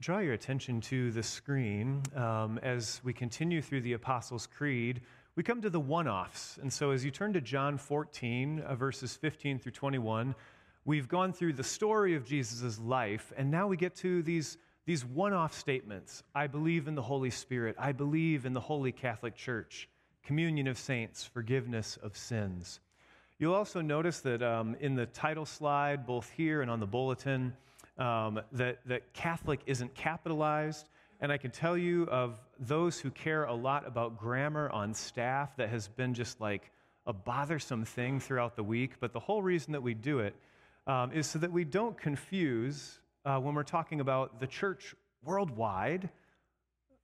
draw your attention to the screen um, as we continue through the Apostles' Creed. We come to the one offs. And so as you turn to John 14, uh, verses 15 through 21, we've gone through the story of Jesus' life, and now we get to these, these one off statements I believe in the Holy Spirit, I believe in the Holy Catholic Church, communion of saints, forgiveness of sins. You'll also notice that um, in the title slide, both here and on the bulletin, um, that, that Catholic isn't capitalized. And I can tell you of those who care a lot about grammar on staff that has been just like a bothersome thing throughout the week. But the whole reason that we do it um, is so that we don't confuse uh, when we're talking about the church worldwide,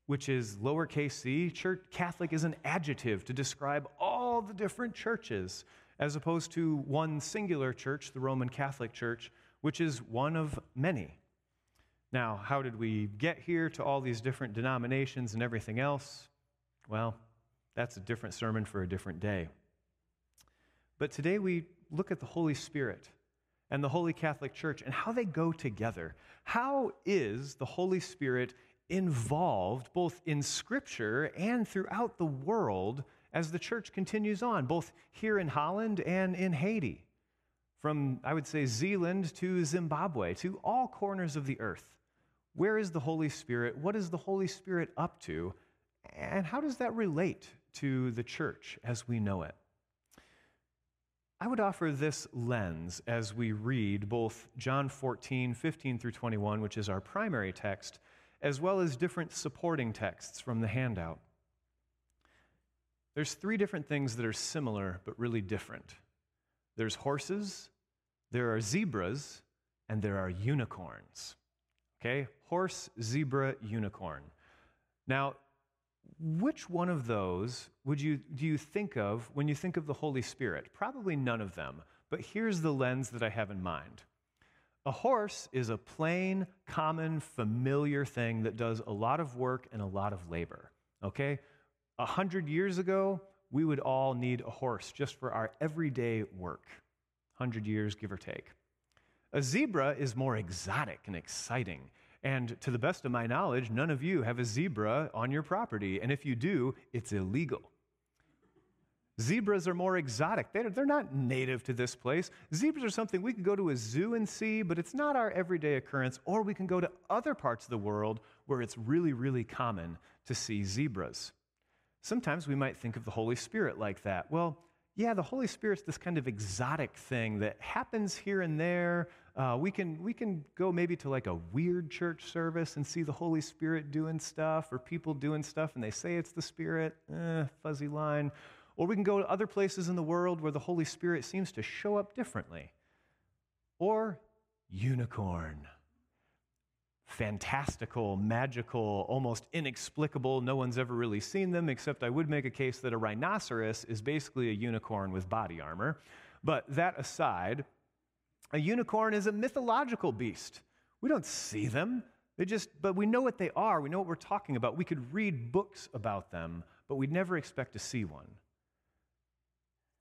which is lowercase c. Church Catholic is an adjective to describe all the different churches, as opposed to one singular church, the Roman Catholic Church, which is one of many. Now, how did we get here to all these different denominations and everything else? Well, that's a different sermon for a different day. But today we look at the Holy Spirit and the Holy Catholic Church and how they go together. How is the Holy Spirit involved both in Scripture and throughout the world as the church continues on, both here in Holland and in Haiti? From, I would say, Zeeland to Zimbabwe, to all corners of the earth. Where is the Holy Spirit? What is the Holy Spirit up to? And how does that relate to the church as we know it? I would offer this lens as we read both John 14, 15 through 21, which is our primary text, as well as different supporting texts from the handout. There's three different things that are similar but really different there's horses, there are zebras and there are unicorns. Okay? Horse, zebra, unicorn. Now, which one of those would you do you think of when you think of the Holy Spirit? Probably none of them, but here's the lens that I have in mind. A horse is a plain, common, familiar thing that does a lot of work and a lot of labor. Okay? A hundred years ago, we would all need a horse just for our everyday work. 100 years, give or take. A zebra is more exotic and exciting. And to the best of my knowledge, none of you have a zebra on your property. And if you do, it's illegal. Zebras are more exotic. They're, they're not native to this place. Zebras are something we could go to a zoo and see, but it's not our everyday occurrence. Or we can go to other parts of the world where it's really, really common to see zebras. Sometimes we might think of the Holy Spirit like that. Well, yeah, the Holy Spirit's this kind of exotic thing that happens here and there. Uh, we, can, we can go maybe to like a weird church service and see the Holy Spirit doing stuff or people doing stuff and they say it's the Spirit, eh, fuzzy line. Or we can go to other places in the world where the Holy Spirit seems to show up differently. Or unicorn fantastical, magical, almost inexplicable. No one's ever really seen them, except I would make a case that a rhinoceros is basically a unicorn with body armor. But that aside, a unicorn is a mythological beast. We don't see them. They just, but we know what they are. We know what we're talking about. We could read books about them, but we'd never expect to see one.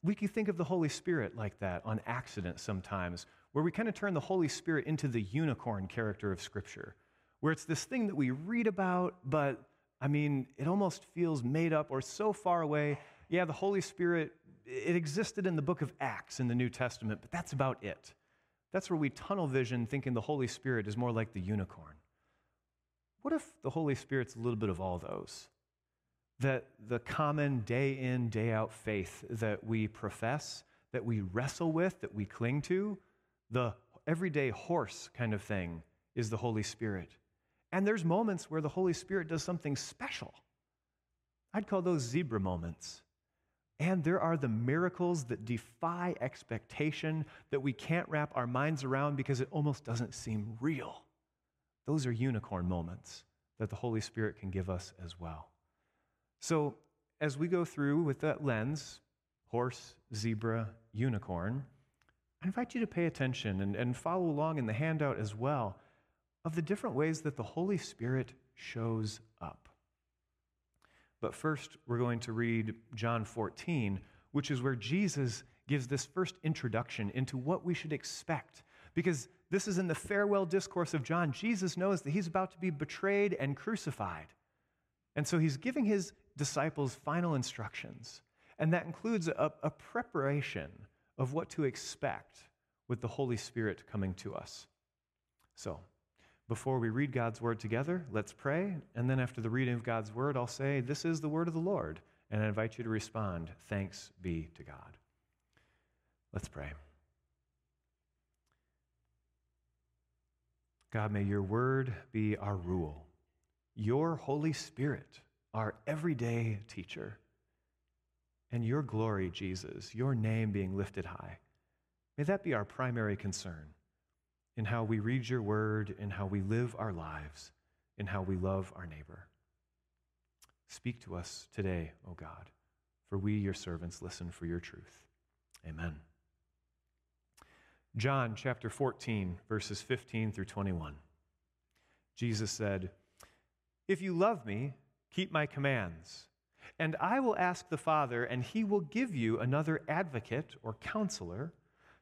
We could think of the Holy Spirit like that on accident sometimes, where we kind of turn the Holy Spirit into the unicorn character of Scripture, where it's this thing that we read about, but I mean, it almost feels made up or so far away. Yeah, the Holy Spirit, it existed in the book of Acts in the New Testament, but that's about it. That's where we tunnel vision thinking the Holy Spirit is more like the unicorn. What if the Holy Spirit's a little bit of all those? That the common day in, day out faith that we profess, that we wrestle with, that we cling to, the everyday horse kind of thing is the Holy Spirit. And there's moments where the Holy Spirit does something special. I'd call those zebra moments. And there are the miracles that defy expectation that we can't wrap our minds around because it almost doesn't seem real. Those are unicorn moments that the Holy Spirit can give us as well. So, as we go through with that lens horse, zebra, unicorn I invite you to pay attention and, and follow along in the handout as well of the different ways that the Holy Spirit shows up. But first, we're going to read John 14, which is where Jesus gives this first introduction into what we should expect. Because This is in the farewell discourse of John. Jesus knows that he's about to be betrayed and crucified. And so he's giving his disciples final instructions. And that includes a, a preparation of what to expect with the Holy Spirit coming to us. So, before we read God's word together, let's pray. And then after the reading of God's word, I'll say, This is the word of the Lord. And I invite you to respond, Thanks be to God. Let's pray. God, may your word be our rule, your Holy Spirit, our everyday teacher, and your glory, Jesus, your name being lifted high. May that be our primary concern in how we read your word, in how we live our lives, in how we love our neighbor. Speak to us today, O God, for we, your servants, listen for your truth. Amen. John chapter 14, verses 15 through 21. Jesus said, If you love me, keep my commands. And I will ask the Father, and he will give you another advocate or counselor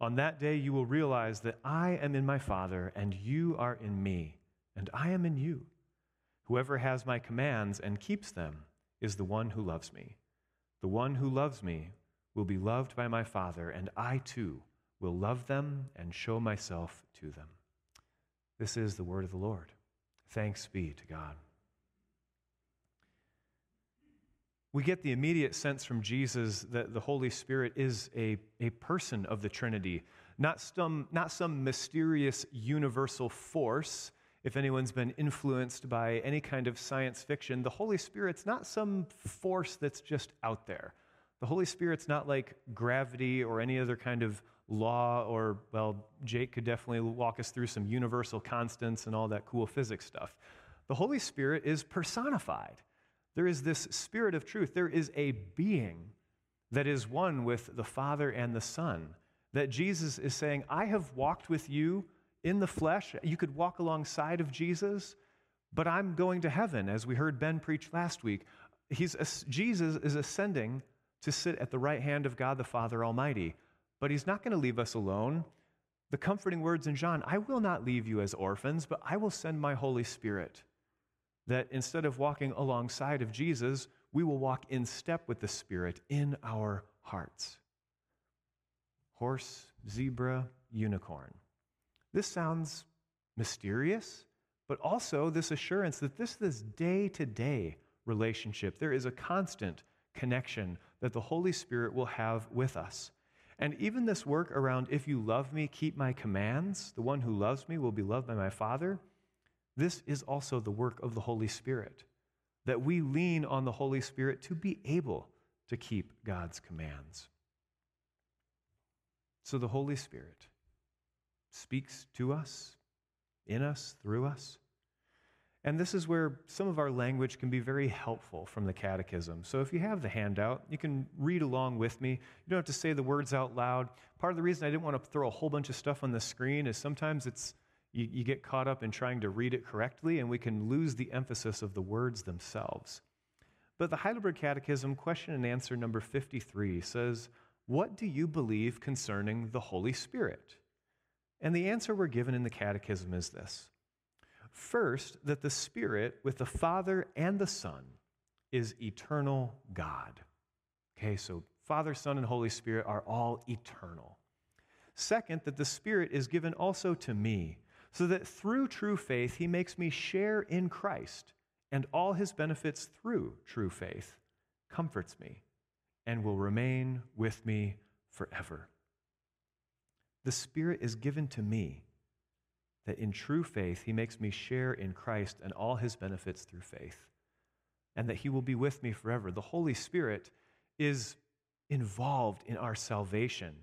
On that day, you will realize that I am in my Father, and you are in me, and I am in you. Whoever has my commands and keeps them is the one who loves me. The one who loves me will be loved by my Father, and I too will love them and show myself to them. This is the word of the Lord. Thanks be to God. We get the immediate sense from Jesus that the Holy Spirit is a, a person of the Trinity, not some, not some mysterious universal force. If anyone's been influenced by any kind of science fiction, the Holy Spirit's not some force that's just out there. The Holy Spirit's not like gravity or any other kind of law, or, well, Jake could definitely walk us through some universal constants and all that cool physics stuff. The Holy Spirit is personified. There is this spirit of truth. There is a being that is one with the Father and the Son. That Jesus is saying, I have walked with you in the flesh. You could walk alongside of Jesus, but I'm going to heaven, as we heard Ben preach last week. He's, Jesus is ascending to sit at the right hand of God the Father Almighty, but he's not going to leave us alone. The comforting words in John I will not leave you as orphans, but I will send my Holy Spirit that instead of walking alongside of Jesus, we will walk in step with the Spirit in our hearts. Horse, zebra, unicorn. This sounds mysterious, but also this assurance that this is day to day relationship. There is a constant connection that the Holy Spirit will have with us. And even this work around, if you love me, keep my commands, the one who loves me will be loved by my Father. This is also the work of the Holy Spirit, that we lean on the Holy Spirit to be able to keep God's commands. So the Holy Spirit speaks to us, in us, through us. And this is where some of our language can be very helpful from the Catechism. So if you have the handout, you can read along with me. You don't have to say the words out loud. Part of the reason I didn't want to throw a whole bunch of stuff on the screen is sometimes it's you, you get caught up in trying to read it correctly, and we can lose the emphasis of the words themselves. But the Heidelberg Catechism, question and answer number 53, says, What do you believe concerning the Holy Spirit? And the answer we're given in the Catechism is this First, that the Spirit, with the Father and the Son, is eternal God. Okay, so Father, Son, and Holy Spirit are all eternal. Second, that the Spirit is given also to me so that through true faith he makes me share in Christ, and all his benefits through true faith comforts me and will remain with me forever. The Spirit is given to me that in true faith he makes me share in Christ and all his benefits through faith, and that he will be with me forever. The Holy Spirit is involved in our salvation,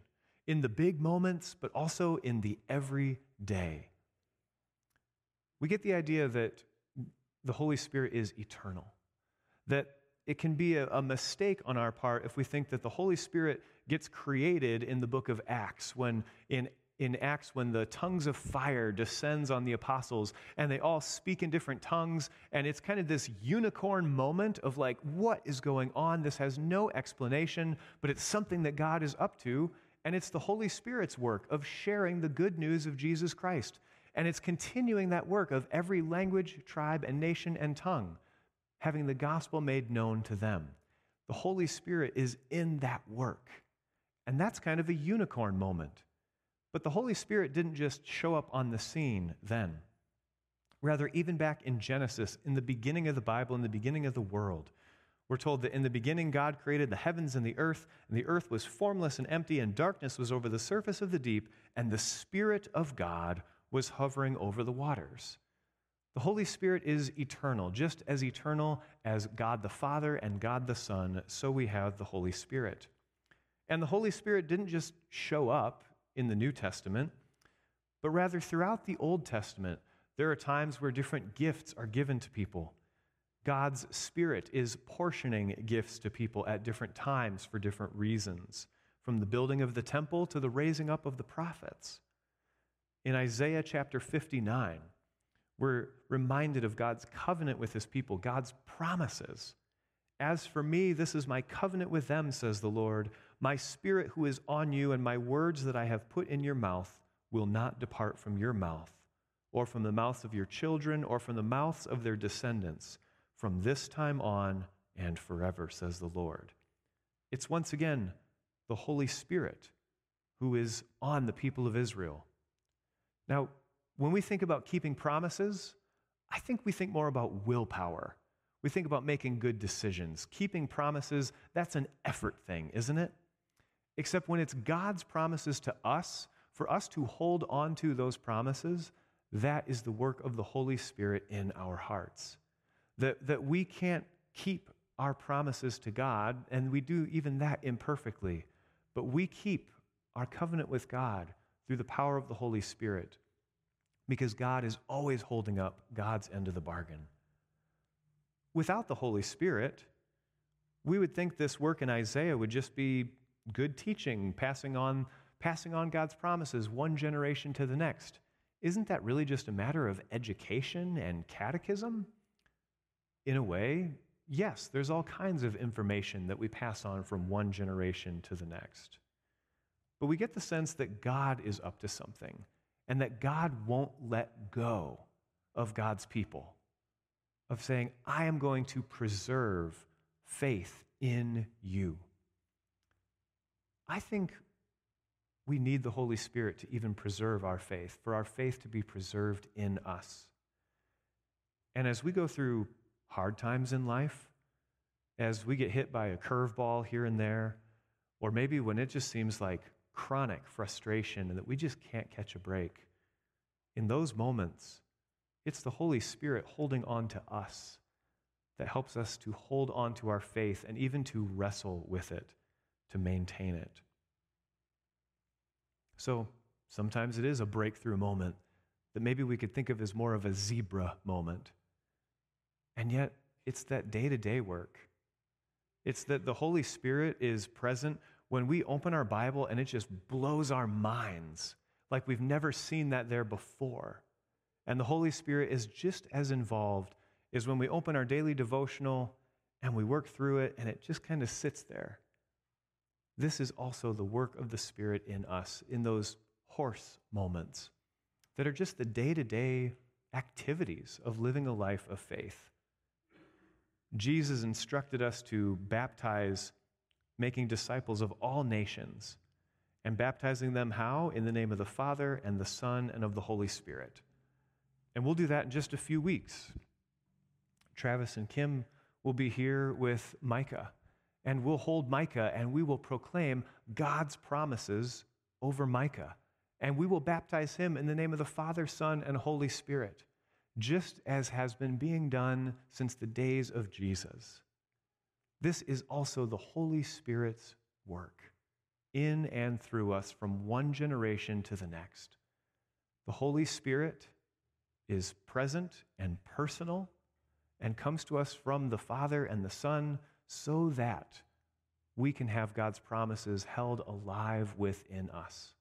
in the big moments, but also in the everyday we get the idea that the Holy Spirit is eternal. That it can be a, a, mistake on our part if we think that the Holy Spirit gets created in the book of Acts, when in, in Acts, when the tongues of fire descends on the apostles and they all speak in different tongues, and it's kind of this unicorn moment of like, what is going on? This has no explanation, but it's something that God is up to, and it's the Holy Spirit's work of sharing the good news of Jesus Christ. And it's continuing that work of every language, tribe, and nation and tongue, having the gospel made known to them. The Holy Spirit is in that work. And that's kind of a unicorn moment. But the Holy Spirit didn't just show up on the scene then. Rather, even back in Genesis, in the beginning of the Bible, in the beginning of the world, we're told that in the beginning God created the heavens and the earth, and the earth was formless and empty, and darkness was over the surface of the deep, and the Spirit of God was hovering over the waters. The Holy Spirit is eternal, just as eternal as God the Father and God the Son, so we have the Holy Spirit. And the Holy Spirit didn't just show up in the New Testament, but rather throughout the Old Testament, there are times where different gifts are given to people. God's Spirit is portioning gifts to people at different times for different reasons, from the building of the temple to the raising up of the prophets. In Isaiah chapter 59, we're reminded of God's covenant with his people, God's promises. As for me, this is my covenant with them, says the Lord. My spirit who is on you and my words that I have put in your mouth will not depart from your mouth, or from the mouths of your children, or from the mouths of their descendants, from this time on and forever, says the Lord. It's once again the Holy Spirit who is on the people of Israel now, when we think about keeping promises, I think we think more about willpower. We think about making good decisions. Keeping promises, that's an effort thing, isn't it? Except when it's God's promises to us, for us to hold on to those promises, that is the work of the Holy Spirit in our hearts. That, that we can't keep our promises to God, and we do even that imperfectly, but we keep our covenant with God through the power of the Holy Spirit because God is always holding up God's end of the bargain. Without the Holy Spirit, we would think this work in Isaiah would just be good teaching, passing on, passing on God's promises one generation to the next. Isn't that really just a matter of education and catechism? In a way, yes, there's all kinds of information that we pass on from one generation to the next. But we get the sense that God is up to something and that God won't let go of God's people, of saying, I am going to preserve faith in you. I think we need the Holy Spirit to even preserve our faith, for our faith to be preserved in us. And as we go through hard times in life, as we get hit by a curveball here and there, or maybe when it just seems like chronic frustration and that we just can't catch a break. In those moments, it's the Holy Spirit holding on to us that helps us to hold on to our faith and even to wrestle with it, to maintain it. So sometimes it is a breakthrough moment that maybe we could think of as more of a zebra moment. And yet, it's that day to day work. It's that the Holy Spirit is present when we open our Bible and it just blows our minds like we've never seen that there before. And the Holy Spirit is just as involved as when we open our daily devotional and we work through it and it just kind of sits there. This is also the work of the Spirit in us in those horse moments that are just the day to day activities of living a life of faith. Jesus instructed us to baptize making disciples of all nations and baptizing them how? In the name of the Father and the Son and of the Holy Spirit. And we'll do that in just a few weeks. Travis and Kim will be here with Micah, and we'll hold Micah and we will proclaim God's promises over Micah. And we will baptize him in the name of the Father, Son, and Holy Spirit, just as has been being done since the days of Jesus. This is also the Holy Spirit's work in and through us from one generation to the next. The Holy Spirit is present and personal, and comes to us from the Father and the Son so that we can have God's promises held alive within us.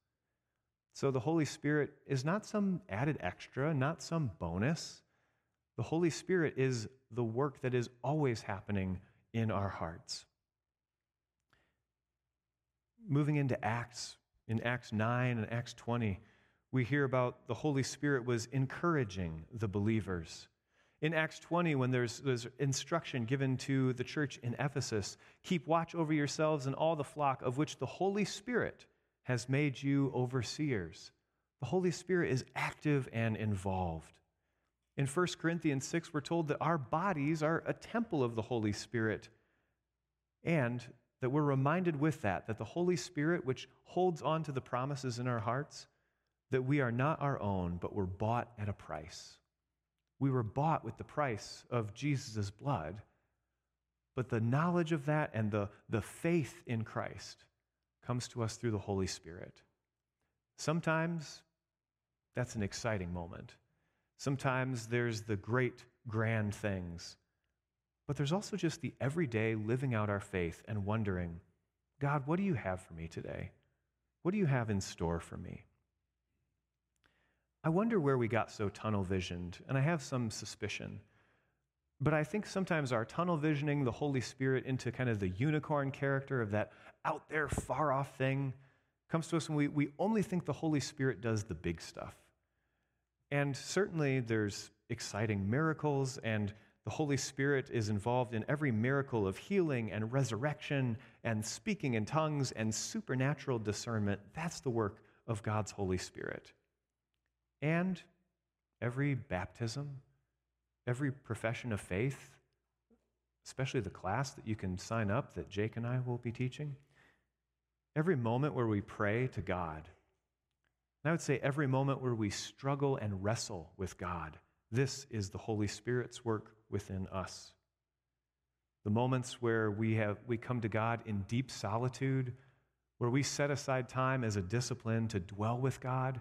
So the Holy Spirit is not some added extra, not some bonus. The Holy Spirit is the work that is always happening in our hearts. Moving into Acts, in Acts 9 and Acts 20, we hear about the Holy Spirit was encouraging the believers. In Acts 20, when there's, there's instruction given to the church in Ephesus, keep watch over yourselves and all the flock of which the Holy Spirit has made you overseers. The Holy Spirit is active and involved. In 1 Corinthians 6, we're told that our bodies are a temple of the Holy Spirit, and that we're reminded with that, that the Holy Spirit, which holds on to the promises in our hearts, that we are not our own, but we're bought at a price. We were bought with the price of Jesus' blood, but the knowledge of that and the, the faith in Christ comes to us through the Holy Spirit. Sometimes that's an exciting moment. Sometimes there's the great, grand things. But there's also just the everyday living out our faith and wondering, God, what do you have for me today? What do you have in store for me? I wonder where we got so tunnel visioned, and I have some suspicion. But I think sometimes our tunnel visioning the Holy Spirit into kind of the unicorn character of that out there, far off thing comes to us when we, we only think the Holy Spirit does the big stuff. And certainly there's exciting miracles, and the Holy Spirit is involved in every miracle of healing and resurrection and speaking in tongues and supernatural discernment. That's the work of God's Holy Spirit. And every baptism, every profession of faith, especially the class that you can sign up that Jake and I will be teaching, every moment where we pray to God, and I would say every moment where we struggle and wrestle with God, this is the Holy Spirit's work within us. The moments where we, have, we come to God in deep solitude, where we set aside time as a discipline to dwell with God,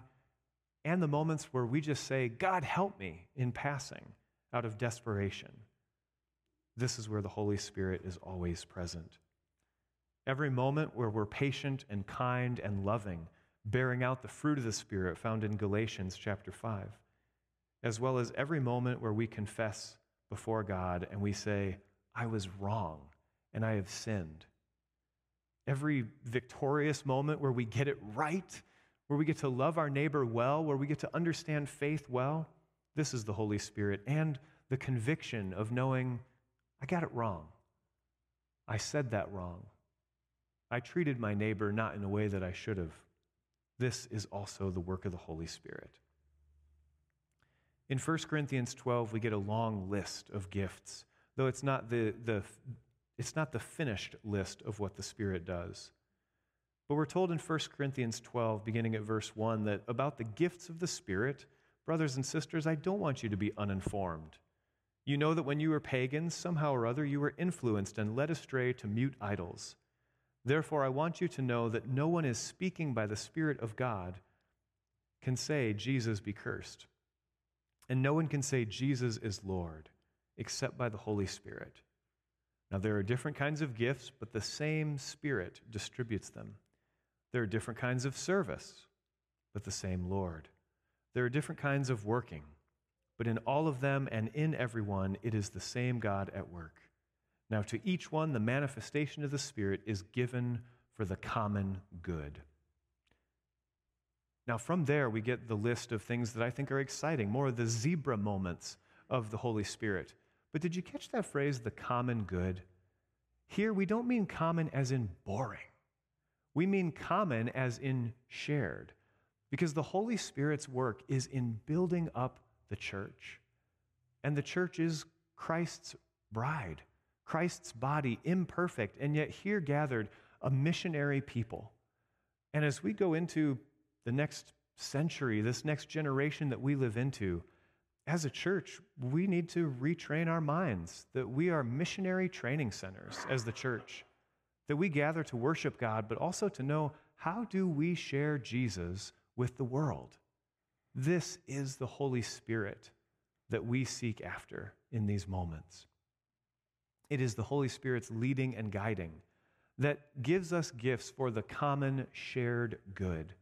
and the moments where we just say, God, help me in passing out of desperation. This is where the Holy Spirit is always present. Every moment where we're patient and kind and loving, bearing out the fruit of the Spirit found in Galatians chapter 5, as well as every moment where we confess before God and we say, I was wrong and I have sinned. Every victorious moment where we get it right, where we get to love our neighbor well, where we get to understand faith well, this is the Holy Spirit and the conviction of knowing, I got it wrong. I said that wrong. I treated my neighbor not in a way that I should have. This is also the work of the Holy Spirit. In 1 Corinthians 12, we get a long list of gifts, though it's not the, the, it's not the finished list of what the Spirit does. But we're told in 1 Corinthians 12, beginning at verse 1, that about the gifts of the Spirit, brothers and sisters, I don't want you to be uninformed. You know that when you were pagans, somehow or other you were influenced and led astray to mute idols. Therefore, I want you to know that no one is speaking by the Spirit of God can say, Jesus be cursed. And no one can say, Jesus is Lord, except by the Holy Spirit. Now, there are different kinds of gifts, but the same Spirit distributes them. There are different kinds of service, but the same Lord. There are different kinds of working, but in all of them and in everyone, it is the same God at work. Now, to each one, the manifestation of the Spirit is given for the common good. Now, from there, we get the list of things that I think are exciting, more of the zebra moments of the Holy Spirit. But did you catch that phrase, the common good? Here, we don't mean common as in boring. We mean common as in shared, because the Holy Spirit's work is in building up the church. And the church is Christ's bride. Christ's body, imperfect, and yet here gathered a missionary people. And as we go into the next century, this next generation that we live into, as a church, we need to retrain our minds that we are missionary training centers as the church, that we gather to worship God, but also to know how do we share Jesus with the world. This is the Holy Spirit that we seek after in these moments. It is the Holy Spirit's leading and guiding that gives us gifts for the common shared good.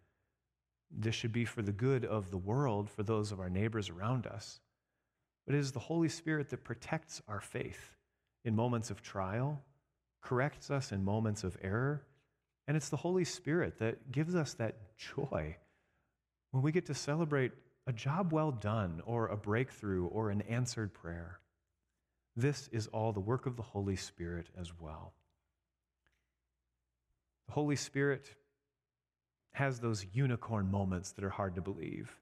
This should be for the good of the world, for those of our neighbors around us. But it is the Holy Spirit that protects our faith in moments of trial, corrects us in moments of error, and it's the Holy Spirit that gives us that joy when we get to celebrate a job well done, or a breakthrough, or an answered prayer. This is all the work of the Holy Spirit as well. The Holy Spirit has those unicorn moments that are hard to believe,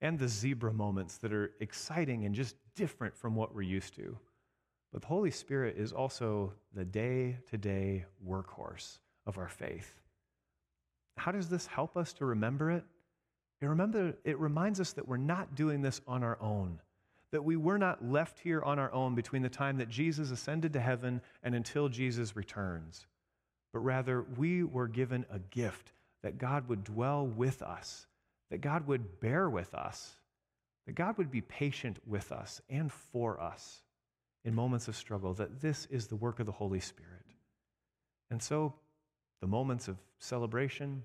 and the zebra moments that are exciting and just different from what we're used to. But the Holy Spirit is also the day to day workhorse of our faith. How does this help us to remember it? It, remember, it reminds us that we're not doing this on our own, that we were not left here on our own between the time that Jesus ascended to heaven and until Jesus returns, but rather we were given a gift that God would dwell with us, that God would bear with us, that God would be patient with us and for us in moments of struggle, that this is the work of the Holy Spirit. And so, the moments of celebration,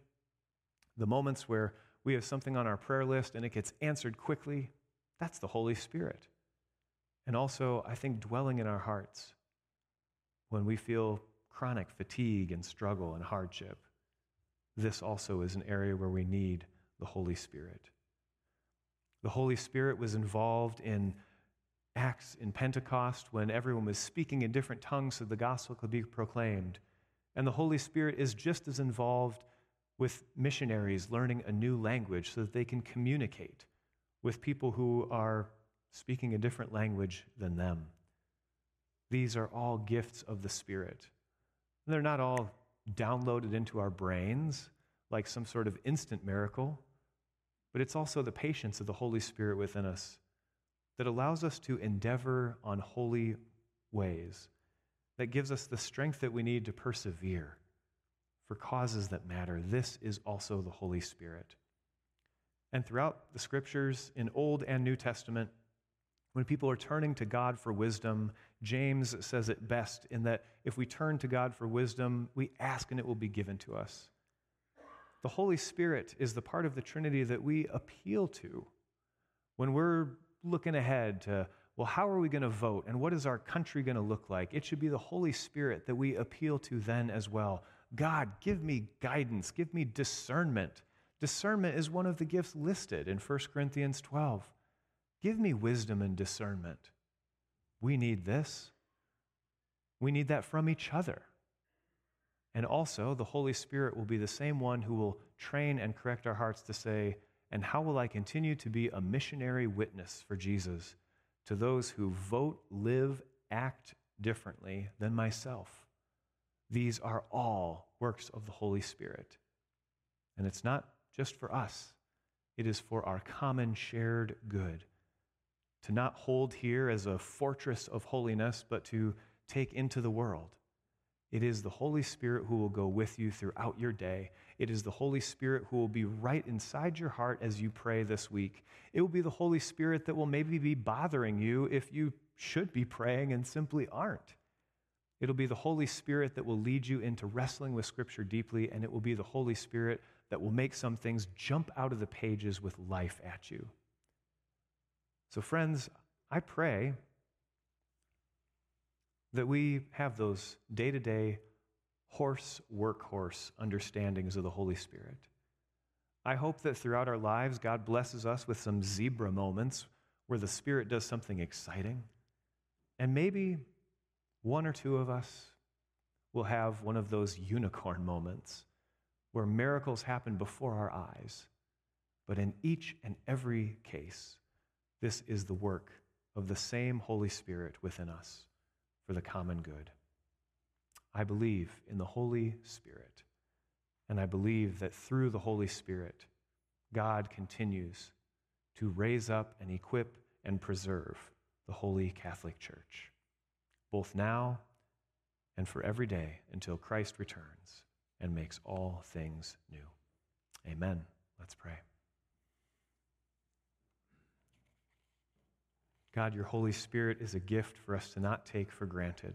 the moments where we have something on our prayer list and it gets answered quickly, that's the Holy Spirit. And also, I think dwelling in our hearts when we feel chronic fatigue and struggle and hardship, this also is an area where we need the Holy Spirit. The Holy Spirit was involved in Acts in Pentecost when everyone was speaking in different tongues so the gospel could be proclaimed. And the Holy Spirit is just as involved with missionaries learning a new language so that they can communicate with people who are speaking a different language than them. These are all gifts of the Spirit. And they're not all downloaded into our brains like some sort of instant miracle, but it's also the patience of the Holy Spirit within us that allows us to endeavor on holy ways, that gives us the strength that we need to persevere for causes that matter. This is also the Holy Spirit. And throughout the scriptures, in Old and New Testament, when people are turning to God for wisdom, James says it best in that if we turn to God for wisdom, we ask and it will be given to us. The Holy Spirit is the part of the Trinity that we appeal to when we're looking ahead to, well, how are we going to vote and what is our country going to look like? It should be the Holy Spirit that we appeal to then as well. God, give me guidance, give me discernment. Discernment is one of the gifts listed in 1 Corinthians 12. Give me wisdom and discernment. We need this. We need that from each other. And also, the Holy Spirit will be the same one who will train and correct our hearts to say, And how will I continue to be a missionary witness for Jesus to those who vote, live, act differently than myself? These are all works of the Holy Spirit. And it's not just for us, it is for our common shared good. To not hold here as a fortress of holiness, but to take into the world. It is the Holy Spirit who will go with you throughout your day. It is the Holy Spirit who will be right inside your heart as you pray this week. It will be the Holy Spirit that will maybe be bothering you if you should be praying and simply aren't. It'll be the Holy Spirit that will lead you into wrestling with Scripture deeply, and it will be the Holy Spirit that will make some things jump out of the pages with life at you. So, friends, I pray that we have those day to day horse workhorse understandings of the Holy Spirit. I hope that throughout our lives, God blesses us with some zebra moments where the Spirit does something exciting. And maybe one or two of us will have one of those unicorn moments where miracles happen before our eyes. But in each and every case, this is the work of the same Holy Spirit within us for the common good. I believe in the Holy Spirit, and I believe that through the Holy Spirit, God continues to raise up and equip and preserve the Holy Catholic Church both now and for every day until Christ returns and makes all things new. Amen. Let's pray. God, your Holy Spirit is a gift for us to not take for granted.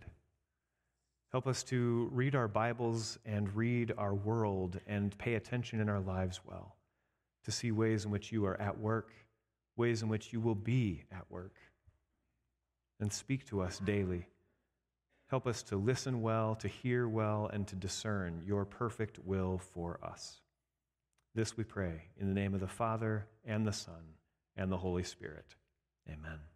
Help us to read our Bibles and read our world and pay attention in our lives well, to see ways in which you are at work, ways in which you will be at work. And speak to us daily. Help us to listen well, to hear well, and to discern your perfect will for us. This we pray in the name of the Father, and the Son, and the Holy Spirit. Amen.